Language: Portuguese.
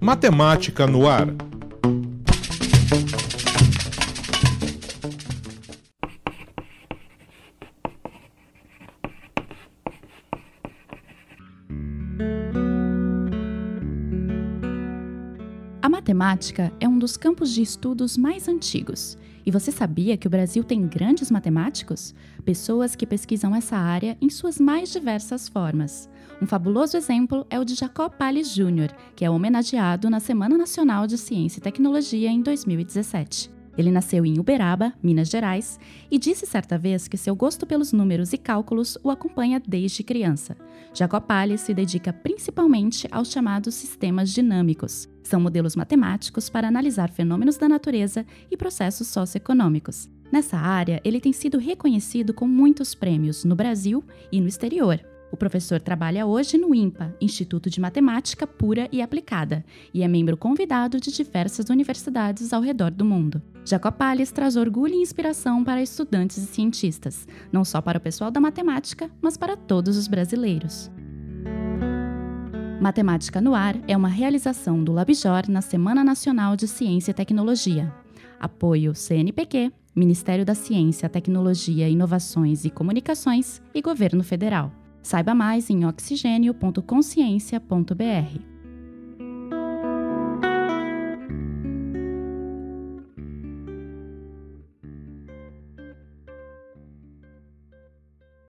Matemática no ar. A matemática é um dos campos de estudos mais antigos. E você sabia que o Brasil tem grandes matemáticos? Pessoas que pesquisam essa área em suas mais diversas formas. Um fabuloso exemplo é o de Jacó Palles Jr., que é homenageado na Semana Nacional de Ciência e Tecnologia em 2017. Ele nasceu em Uberaba, Minas Gerais, e disse certa vez que seu gosto pelos números e cálculos o acompanha desde criança. Jacob Palles se dedica principalmente aos chamados sistemas dinâmicos. São modelos matemáticos para analisar fenômenos da natureza e processos socioeconômicos. Nessa área, ele tem sido reconhecido com muitos prêmios no Brasil e no exterior. O professor trabalha hoje no INPA, Instituto de Matemática Pura e Aplicada, e é membro convidado de diversas universidades ao redor do mundo. Jacob Palles traz orgulho e inspiração para estudantes e cientistas, não só para o pessoal da matemática, mas para todos os brasileiros. Matemática no Ar é uma realização do LabJOR na Semana Nacional de Ciência e Tecnologia. Apoio CNPq, Ministério da Ciência, Tecnologia, Inovações e Comunicações e Governo Federal. Saiba mais em oxigênio.consciência.br.